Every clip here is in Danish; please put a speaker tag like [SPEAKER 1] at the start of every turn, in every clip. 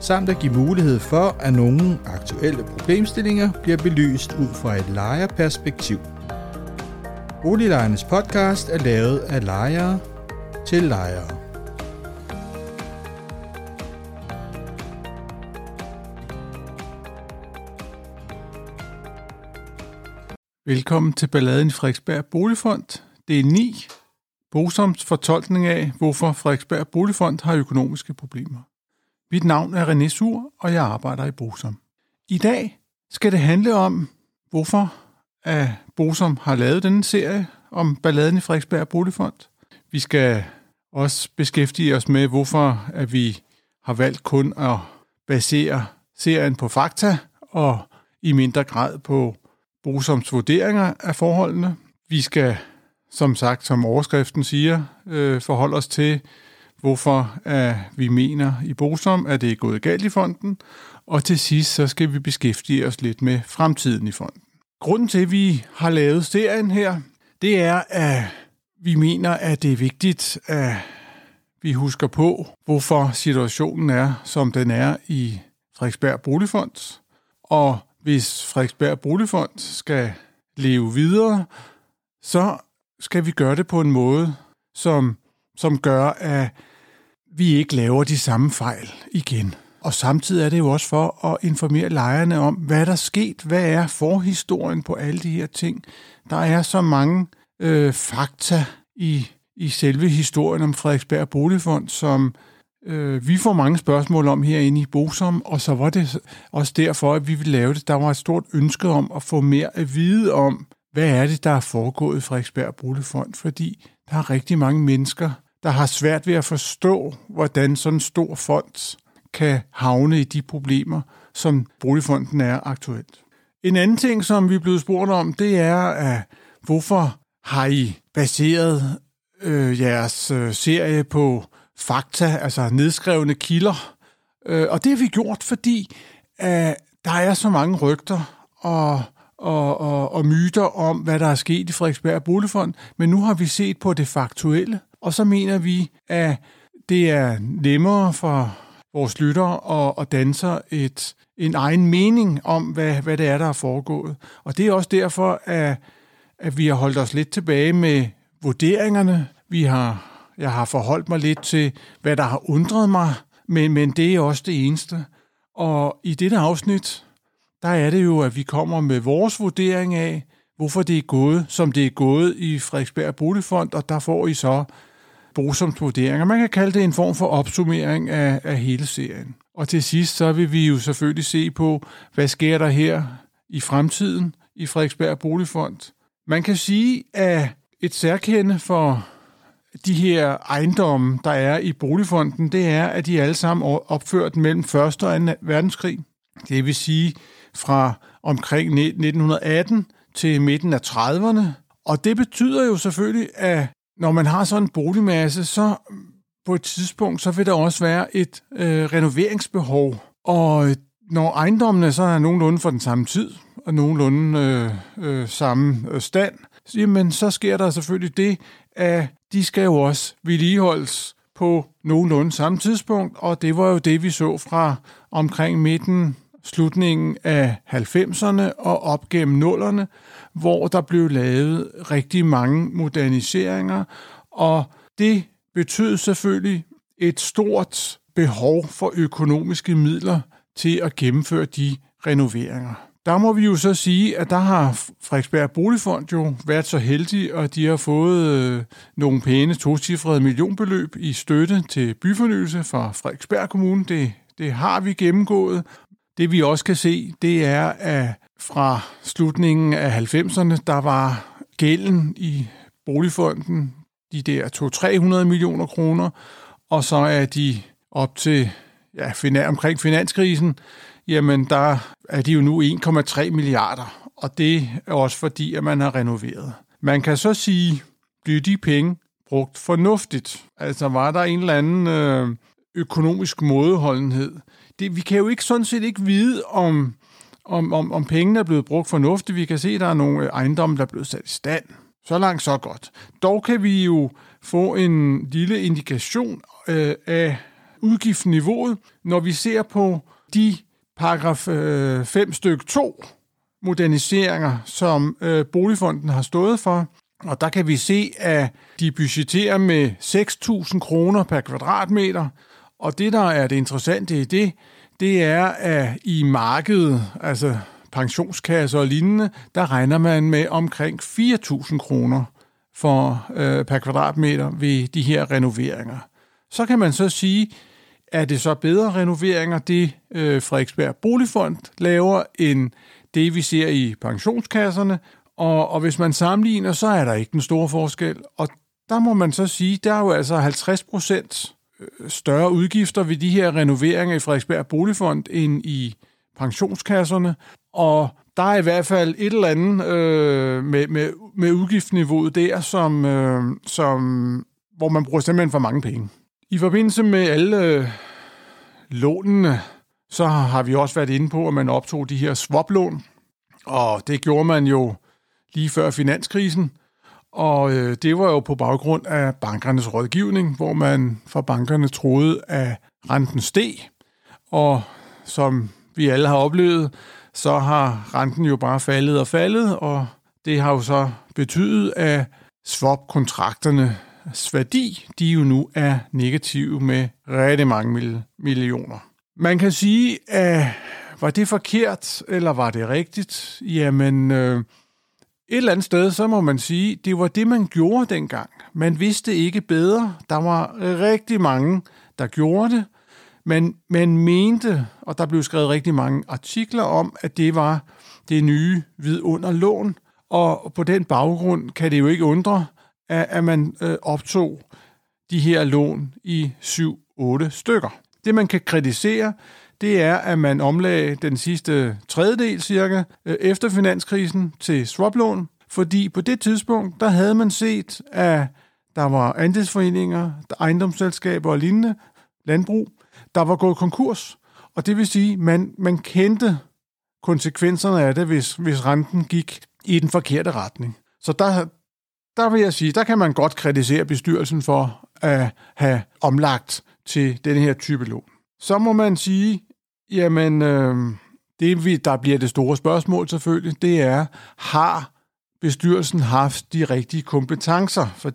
[SPEAKER 1] samt at give mulighed for, at nogle aktuelle problemstillinger bliver belyst ud fra et lejerperspektiv. Boliglejernes podcast er lavet af lejere til lejere.
[SPEAKER 2] Velkommen til Balladen i Frederiksberg Boligfond. Det er 9. Bosoms fortolkning af, hvorfor Frederiksberg Boligfond har økonomiske problemer. Mit navn er René Sur, og jeg arbejder i Bosom. I dag skal det handle om, hvorfor at Bosom har lavet denne serie om balladen i Frederiksberg Boligfond. Vi skal også beskæftige os med, hvorfor at vi har valgt kun at basere serien på fakta og i mindre grad på Bosoms vurderinger af forholdene. Vi skal, som sagt, som overskriften siger, øh, forholde os til, hvorfor at vi mener i Bosom, at det er gået galt i fonden, og til sidst så skal vi beskæftige os lidt med fremtiden i fonden. Grunden til, at vi har lavet serien her, det er, at vi mener, at det er vigtigt, at vi husker på, hvorfor situationen er, som den er i Frederiksberg Boligfond. Og hvis Frederiksberg Boligfond skal leve videre, så skal vi gøre det på en måde, som, som gør, at vi ikke laver de samme fejl igen. Og samtidig er det jo også for at informere lejerne om, hvad der er sket, hvad er forhistorien på alle de her ting. Der er så mange øh, fakta i, i selve historien om Frederiksberg Boligfond, som øh, vi får mange spørgsmål om herinde i Bosom, og så var det også derfor, at vi ville lave det. Der var et stort ønske om at få mere at vide om, hvad er det, der er foregået i Frederiksberg Boligfond, fordi der er rigtig mange mennesker, der har svært ved at forstå, hvordan sådan en stor fond kan havne i de problemer, som Boligfonden er aktuelt. En anden ting, som vi er blevet spurgt om, det er, at hvorfor har I baseret øh, jeres øh, serie på fakta, altså nedskrevne kilder? Øh, og det har vi gjort, fordi øh, der er så mange rygter og, og, og, og myter om, hvad der er sket i Frederiksberg Boligfond, men nu har vi set på det faktuelle, og så mener vi, at det er nemmere for vores lyttere og, og danser et, en egen mening om, hvad, hvad det er, der er foregået. Og det er også derfor, at, at vi har holdt os lidt tilbage med vurderingerne. Vi har, jeg har forholdt mig lidt til, hvad der har undret mig, men, men det er også det eneste. Og i dette afsnit, der er det jo, at vi kommer med vores vurdering af, hvorfor det er gået, som det er gået i Frederiksberg Boligfond, og der får I så Bosoms vurderinger. Man kan kalde det en form for opsummering af, af hele serien. Og til sidst så vil vi jo selvfølgelig se på, hvad sker der her i fremtiden i Frederiksberg Boligfond. Man kan sige, at et særkende for de her ejendomme, der er i Boligfonden, det er, at de alle sammen er opført mellem 1. og 2. verdenskrig. Det vil sige fra omkring 1918 til midten af 30'erne. Og det betyder jo selvfølgelig, at når man har sådan en boligmasse, så mm, på et tidspunkt, så vil der også være et øh, renoveringsbehov. Og øh, når ejendommene så er nogenlunde for den samme tid, og nogenlunde øh, øh, samme øh, stand, så, jamen så sker der selvfølgelig det, at de skal jo også vedligeholdes på nogenlunde samme tidspunkt, og det var jo det, vi så fra omkring midten, slutningen af 90'erne og op gennem nullerne, hvor der blev lavet rigtig mange moderniseringer, og det betød selvfølgelig et stort behov for økonomiske midler til at gennemføre de renoveringer. Der må vi jo så sige, at der har Frederiksberg Boligfond jo været så heldig, at de har fået øh, nogle pæne tocifrede millionbeløb i støtte til byfornyelse fra Frederiksberg Kommune. Det, det har vi gennemgået. Det vi også kan se, det er, at fra slutningen af 90'erne, der var gælden i boligfonden de der 200-300 millioner kroner, og så er de op til ja, omkring finanskrisen, jamen der er de jo nu 1,3 milliarder, og det er også fordi, at man har renoveret. Man kan så sige, bliver de penge brugt fornuftigt? Altså var der en eller anden øh, økonomisk mådeholdenhed? Det, vi kan jo ikke sådan set ikke vide, om, om, om, om pengene er blevet brugt fornuftigt. Vi kan se, at der er nogle øh, ejendomme, der er blevet sat i stand. Så langt, så godt. Dog kan vi jo få en lille indikation øh, af udgiftsniveauet, når vi ser på de paragraf øh, 5 stykke 2 moderniseringer, som øh, Boligfonden har stået for. Og der kan vi se, at de budgetterer med 6.000 kroner per kvadratmeter. Og det, der er det interessante i det, det er, at i markedet, altså pensionskasser og lignende, der regner man med omkring 4.000 kroner for, øh, per kvadratmeter ved de her renoveringer. Så kan man så sige, er det så bedre renoveringer, det øh, Frederiksberg Boligfond laver, end det vi ser i pensionskasserne, og, og hvis man sammenligner, så er der ikke den store forskel. Og der må man så sige, der er jo altså 50 procent større udgifter ved de her renoveringer i Frederiksberg Boligfond end i pensionskasserne. Og der er i hvert fald et eller andet øh, med, med, med udgiftsniveauet der, som, øh, som, hvor man bruger simpelthen for mange penge. I forbindelse med alle øh, lånene, så har vi også været inde på, at man optog de her swaplån, og det gjorde man jo lige før finanskrisen, og øh, det var jo på baggrund af bankernes rådgivning, hvor man fra bankerne troede, at renten steg, og som vi alle har oplevet, så har renten jo bare faldet og faldet, og det har jo så betydet, at swap-kontrakterne værdi, de jo nu er negative med rigtig mange millioner. Man kan sige, at var det forkert, eller var det rigtigt? Jamen, øh, et eller andet sted, så må man sige, det var det, man gjorde dengang. Man vidste ikke bedre. Der var rigtig mange, der gjorde det. Men man mente, og der blev skrevet rigtig mange artikler om, at det var det nye vidunderlån. Og på den baggrund kan det jo ikke undre, at, at man øh, optog de her lån i 7-8 stykker. Det, man kan kritisere, det er, at man omlagde den sidste tredjedel cirka øh, efter finanskrisen til swaplån, fordi på det tidspunkt, der havde man set, at der var andelsforeninger, ejendomsselskaber og lignende, landbrug, der var gået konkurs. Og det vil sige, at man, man kendte konsekvenserne af det, hvis, hvis renten gik i den forkerte retning. Så der, der vil jeg sige, der kan man godt kritisere bestyrelsen for at have omlagt til den her type lån. Så må man sige, jamen, øh, det der bliver det store spørgsmål selvfølgelig, det er, har bestyrelsen haft de rigtige kompetencer for,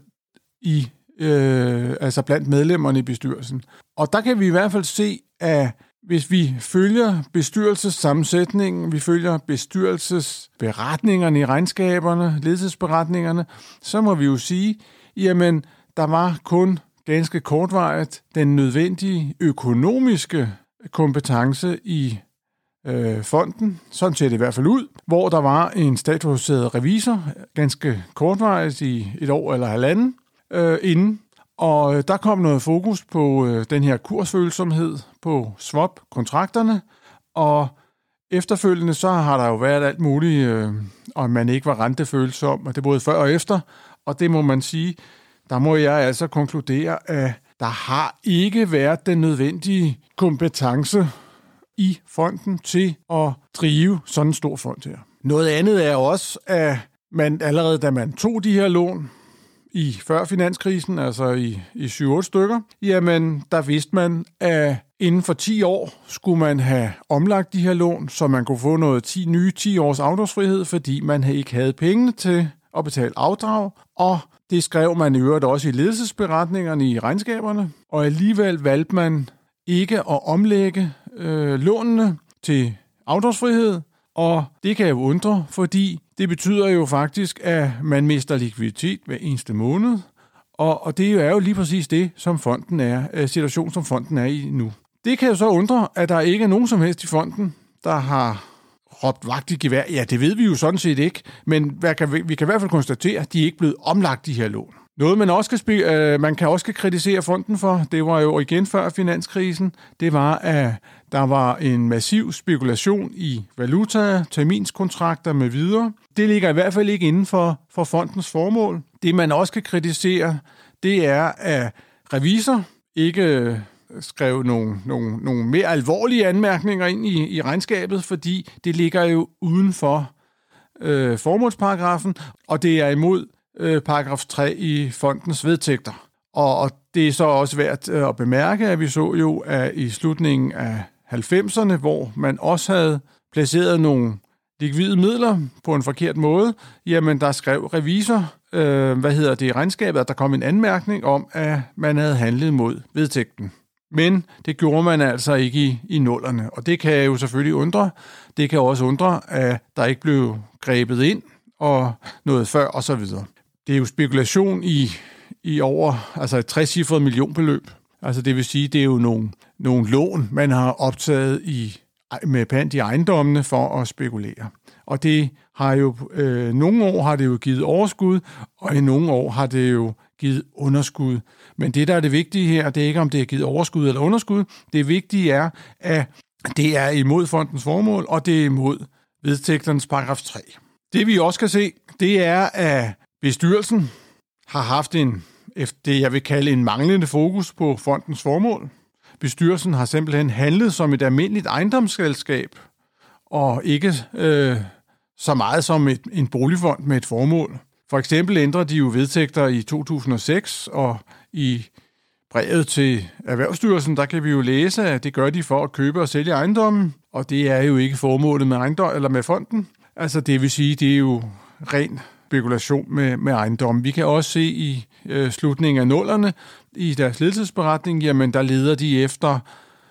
[SPEAKER 2] i, øh, altså blandt medlemmerne i bestyrelsen? Og der kan vi i hvert fald se, at hvis vi følger bestyrelsessammensætningen, vi følger bestyrelsesberetningerne i regnskaberne, ledelsesberetningerne, så må vi jo sige, jamen, der var kun ganske kortvarigt den nødvendige økonomiske kompetence i øh, fonden, sådan ser det i hvert fald ud, hvor der var en statusseret revisor, ganske kortvarigt i et år eller halvanden, øh, inden. Og øh, der kom noget fokus på øh, den her kursfølsomhed på swap-kontrakterne, og efterfølgende så har der jo været alt muligt, øh, og man ikke var rentefølsom, og det både før og efter, og det må man sige, der må jeg altså konkludere, at der har ikke været den nødvendige kompetence i fonden til at drive sådan en stor fond her. Noget andet er også, at man allerede da man tog de her lån, i før finanskrisen, altså i, i 7-8 stykker, jamen der vidste man, at inden for 10 år skulle man have omlagt de her lån, så man kunne få noget 10, nye 10 års afdragsfrihed, fordi man ikke havde pengene til at betale afdrag, og det skrev man i øvrigt også i ledelsesberetningerne i regnskaberne, og alligevel valgte man ikke at omlægge øh, lånene til afdragsfrihed, og det kan jo undre, fordi det betyder jo faktisk, at man mister likviditet hver eneste måned, og, og det er jo lige præcis det, som fonden er, øh, situation som fonden er i nu. Det kan jo så undre, at der ikke er nogen som helst i fonden, der har råbt vagt i gevær. Ja, det ved vi jo sådan set ikke, men vi kan, vi kan i hvert fald konstatere, at de er ikke blevet omlagt, de her lån. Noget, man også kan, øh, man kan også kritisere fonden for, det var jo igen før finanskrisen, det var, at der var en massiv spekulation i valuta, terminskontrakter med videre. Det ligger i hvert fald ikke inden for, for fondens formål. Det, man også kan kritisere, det er, at revisor ikke skrev nogle, nogle, nogle mere alvorlige anmærkninger ind i, i regnskabet, fordi det ligger jo uden for øh, formålsparagrafen, og det er imod øh, paragraf 3 i fondens vedtægter. Og, og det er så også værd øh, at bemærke, at vi så jo, at i slutningen af 90'erne, hvor man også havde placeret nogle likvide midler på en forkert måde, jamen der skrev revisor, øh, hvad hedder det i regnskabet, at der kom en anmærkning om, at man havde handlet mod vedtægten. Men det gjorde man altså ikke i, i nullerne, og det kan jo selvfølgelig undre. Det kan også undre, at der ikke blev grebet ind og noget før og så videre. Det er jo spekulation i, i over altså et 60 millionbeløb. Altså det vil sige, det er jo nogle, nogle lån, man har optaget i, med pant i ejendommene for at spekulere. Og det har jo, øh, nogle år har det jo givet overskud, og i nogle år har det jo givet underskud. Men det, der er det vigtige her, det er ikke, om det er givet overskud eller underskud. Det vigtige er, at det er imod fondens formål, og det er imod vedtægternes paragraf 3. Det vi også kan se, det er, at bestyrelsen har haft en, efter det jeg vil kalde en manglende fokus på fondens formål. Bestyrelsen har simpelthen handlet som et almindeligt ejendomsselskab, og ikke øh, så meget som et, en boligfond med et formål. For eksempel ændrer de jo vedtægter i 2006, og i brevet til Erhvervsstyrelsen, der kan vi jo læse, at det gør de for at købe og sælge ejendommen, og det er jo ikke formålet med ejendom eller med fonden. Altså det vil sige, det er jo ren spekulation med, med ejendommen. Vi kan også se i øh, slutningen af nullerne i deres ledelsesberetning, jamen der leder de efter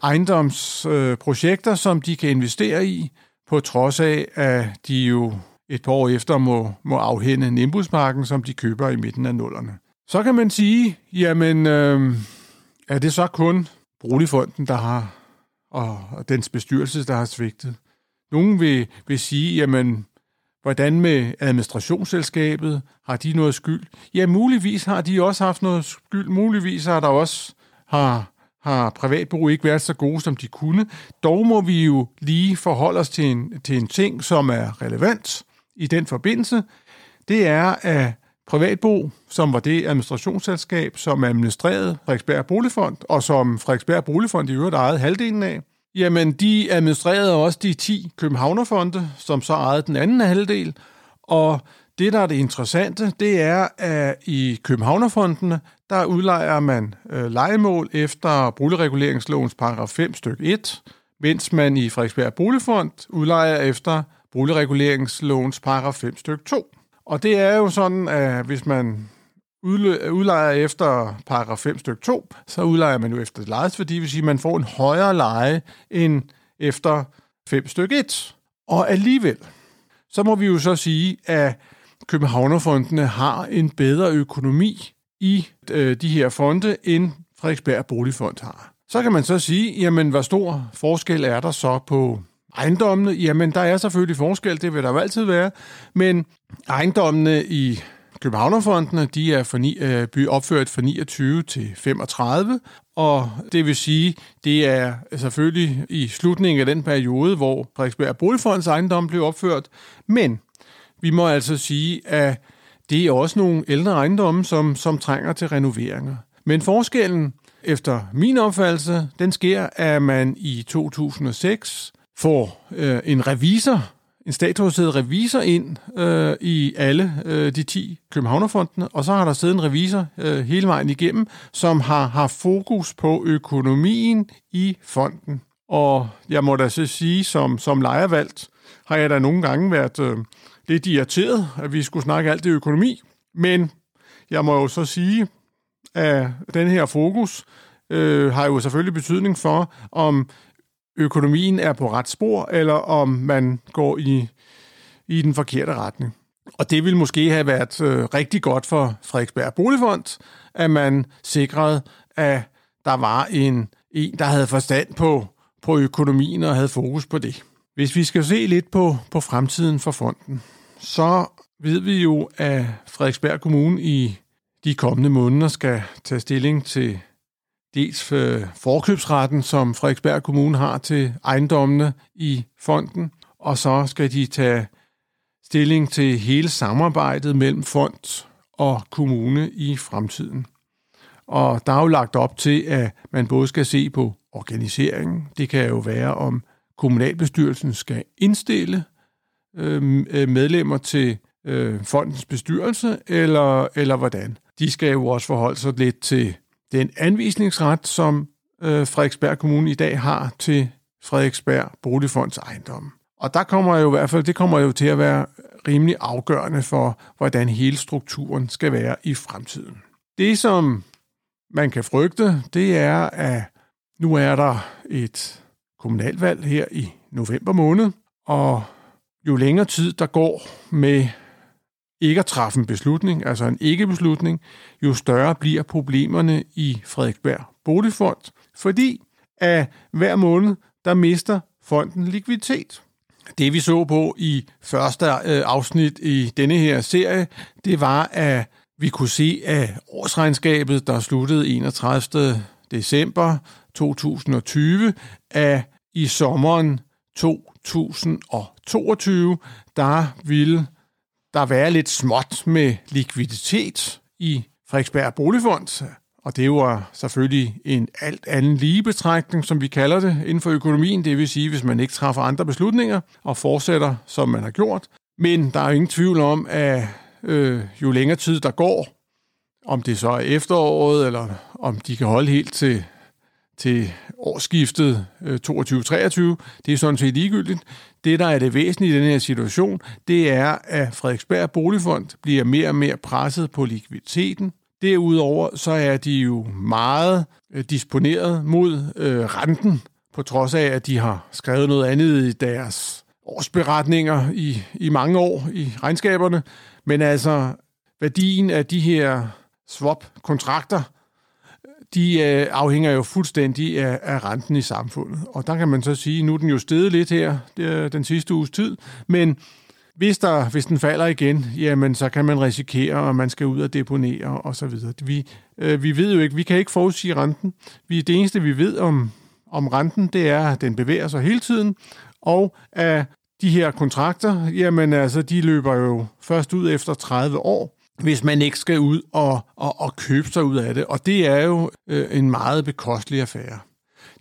[SPEAKER 2] ejendomsprojekter, øh, som de kan investere i, på trods af, at de jo et par år efter må, må afhænde Nimbusmarken, som de køber i midten af nullerne. Så kan man sige, jamen, øh, er det så kun Boligfonden, der har, og, og dens bestyrelse, der har svigtet? Nogen vil, vil sige, jamen, hvordan med administrationsselskabet? Har de noget skyld? Ja, muligvis har de også haft noget skyld. Muligvis har der også har, har privatbrug ikke været så gode, som de kunne. Dog må vi jo lige forholde os til en, til en ting, som er relevant i den forbindelse. Det er, at Privatbo, som var det administrationsselskab, som administrerede Frederiksberg Boligfond, og som Frederiksberg Boligfond i øvrigt ejede halvdelen af, jamen de administrerede også de 10 Københavnerfonde, som så ejede den anden halvdel, og det, der er det interessante, det er, at i Københavnerfondene, der udlejer man øh, legemål efter boligreguleringslovens paragraf 5 stykke 1, mens man i Frederiksberg Boligfond udlejer efter boligreguleringslovens paragraf 5 stykke 2. Og det er jo sådan, at hvis man udlejer efter paragraf 5 stykke 2, så udlejer man jo efter lejesværdi, det vil sige, at man får en højere leje end efter 5 stykke 1. Og alligevel, så må vi jo så sige, at Københavnerfondene har en bedre økonomi i øh, de her fonde, end Frederiksberg Boligfond har. Så kan man så sige, jamen hvor stor forskel er der så på Ejendommene, jamen der er selvfølgelig forskel, det vil der jo altid være, men ejendommene i Københavnerfondene, de er for ni, øh, opført fra 29 til 35, og det vil sige, det er selvfølgelig i slutningen af den periode, hvor Frederiksberg Boligfonds ejendom blev opført, men vi må altså sige, at det er også nogle ældre ejendomme, som, som trænger til renoveringer. Men forskellen, efter min opfattelse, den sker, at man i 2006 får øh, en revisor, en statsautoriseret revisor ind øh, i alle øh, de 10 Københavnerfondene, og så har der siddet en revisor øh, hele vejen igennem, som har haft fokus på økonomien i fonden. Og jeg må da så sige, som, som lejervalgt, har jeg da nogle gange været øh, lidt irriteret, at vi skulle snakke alt det økonomi. Men jeg må jo så sige, at den her fokus øh, har jo selvfølgelig betydning for, om økonomien er på ret spor, eller om man går i, i den forkerte retning. Og det ville måske have været øh, rigtig godt for Frederiksberg Boligfond, at man sikrede, at der var en, en der havde forstand på, på økonomien og havde fokus på det. Hvis vi skal se lidt på, på fremtiden for fonden, så ved vi jo, at Frederiksberg Kommune i de kommende måneder skal tage stilling til dels øh, forkøbsretten, som Frederiksberg Kommune har til ejendommene i fonden, og så skal de tage stilling til hele samarbejdet mellem fond og kommune i fremtiden. Og der er jo lagt op til, at man både skal se på organiseringen. Det kan jo være, om kommunalbestyrelsen skal indstille øhm, øh, medlemmer til øh, fondens bestyrelse, eller, eller hvordan. De skal jo også forholde sig lidt til den anvisningsret, som øh, Frederiksberg Kommune i dag har til Frederiksberg Boligfonds ejendom. Og der kommer jo i hvert fald, det kommer jo til at være rimelig afgørende for, hvordan hele strukturen skal være i fremtiden. Det, som man kan frygte, det er, at nu er der et kommunalvalg her i november måned, og jo længere tid der går med ikke at træffe en beslutning, altså en ikke-beslutning, jo større bliver problemerne i Frederiksberg Boligfond, fordi at hver måned, der mister fonden likviditet. Det vi så på i første øh, afsnit i denne her serie, det var, at vi kunne se, at årsregnskabet, der sluttede 31. december 2020, at i sommeren 2022, der ville der være lidt småt med likviditet i Frederiksberg Boligfond, og det var selvfølgelig en alt anden lige betragtning, som vi kalder det inden for økonomien, det vil sige, hvis man ikke træffer andre beslutninger og fortsætter, som man har gjort. Men der er ingen tvivl om, at øh, jo længere tid der går, om det så er efteråret, eller om de kan holde helt til, til årsskiftet øh, 22-23, det er sådan set ligegyldigt. Det, der er det væsentlige i den her situation, det er, at Frederiksberg Boligfond bliver mere og mere presset på likviditeten. Derudover så er de jo meget øh, disponeret mod øh, renten, på trods af, at de har skrevet noget andet i deres årsberetninger i, i mange år i regnskaberne. Men altså, værdien af de her swap-kontrakter, de øh, afhænger jo fuldstændig af, af renten i samfundet. Og der kan man så sige, nu er den jo steget lidt her øh, den sidste uges tid, men hvis, der, hvis den falder igen, jamen så kan man risikere, at man skal ud og deponere og så videre. Vi, øh, vi ved jo ikke, vi kan ikke forudsige renten. Vi, det eneste, vi ved om, om renten, det er, at den bevæger sig hele tiden, og at de her kontrakter, jamen altså, de løber jo først ud efter 30 år, hvis man ikke skal ud og, og, og købe sig ud af det. Og det er jo øh, en meget bekostelig affære.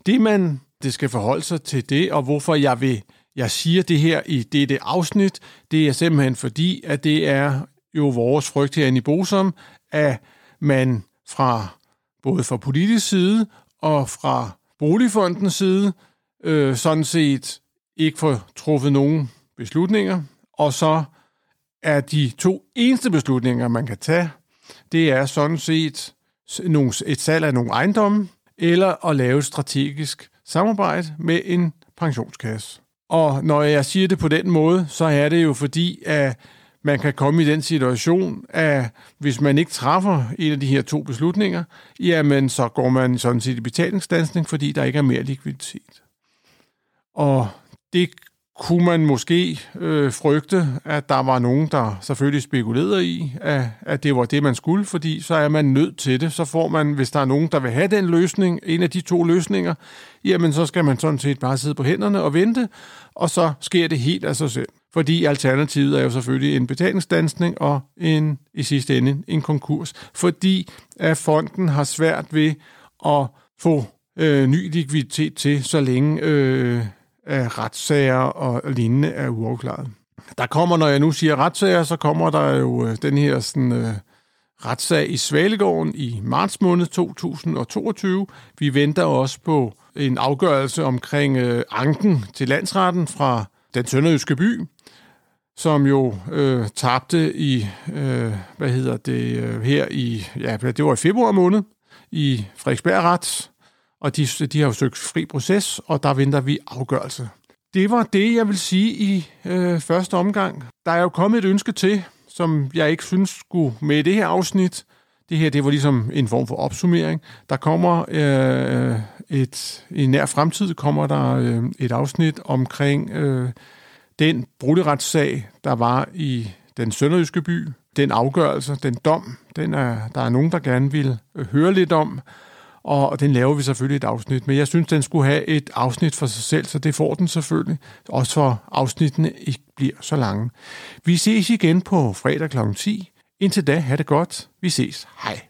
[SPEAKER 2] Det man det skal forholde sig til det, og hvorfor jeg vil jeg siger det her i dette afsnit, det er simpelthen fordi, at det er jo vores frygt herinde i Bosom, at man fra både fra politisk side og fra Boligfondens side øh, sådan set ikke får truffet nogen beslutninger, og så er de to eneste beslutninger, man kan tage, det er sådan set et salg af nogle ejendomme, eller at lave et strategisk samarbejde med en pensionskasse. Og når jeg siger det på den måde, så er det jo fordi, at man kan komme i den situation, at hvis man ikke træffer en af de her to beslutninger, jamen så går man sådan set i betalingsdansning, fordi der ikke er mere likviditet. Og det kunne man måske øh, frygte, at der var nogen, der selvfølgelig spekulerede i, at, at det var det, man skulle, fordi så er man nødt til det. Så får man, hvis der er nogen, der vil have den løsning, en af de to løsninger, jamen så skal man sådan set bare sidde på hænderne og vente, og så sker det helt af sig selv. Fordi alternativet er jo selvfølgelig en betalingsdansning og en, i sidste ende en konkurs. Fordi at fonden har svært ved at få øh, ny likviditet til, så længe øh, øh, retssager og lignende er uafklaret. Der kommer, når jeg nu siger retssager, så kommer der jo øh, den her sådan, øh, retssag i Svalegården i marts måned 2022. Vi venter også på en afgørelse omkring øh, anken til landsretten fra den sønderjyske by, som jo øh, tabte i, øh, hvad hedder det, øh, her i, ja, det var i februar måned, i Frederiksberg Rets, og de, de har jo søgt fri proces, og der venter vi afgørelse. Det var det, jeg vil sige i øh, første omgang. Der er jo kommet et ønske til, som jeg ikke synes skulle med i det her afsnit. Det her, det var ligesom en form for opsummering. Der kommer øh, et, i nær fremtid kommer der øh, et afsnit omkring øh, den brudteretssag, der var i den sønderjyske by den afgørelse, den dom, den er, der er nogen, der gerne vil øh, høre lidt om, og den laver vi selvfølgelig et afsnit. Men jeg synes, den skulle have et afsnit for sig selv, så det får den selvfølgelig. Også for afsnittene ikke bliver så lange. Vi ses igen på fredag kl. 10. Indtil da, have det godt. Vi ses. Hej.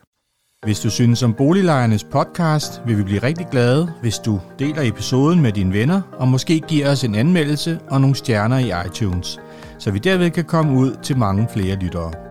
[SPEAKER 1] Hvis du synes om Boliglejernes podcast, vil vi blive rigtig glade, hvis du deler episoden med dine venner, og måske giver os en anmeldelse og nogle stjerner i iTunes, så vi derved kan komme ud til mange flere lyttere.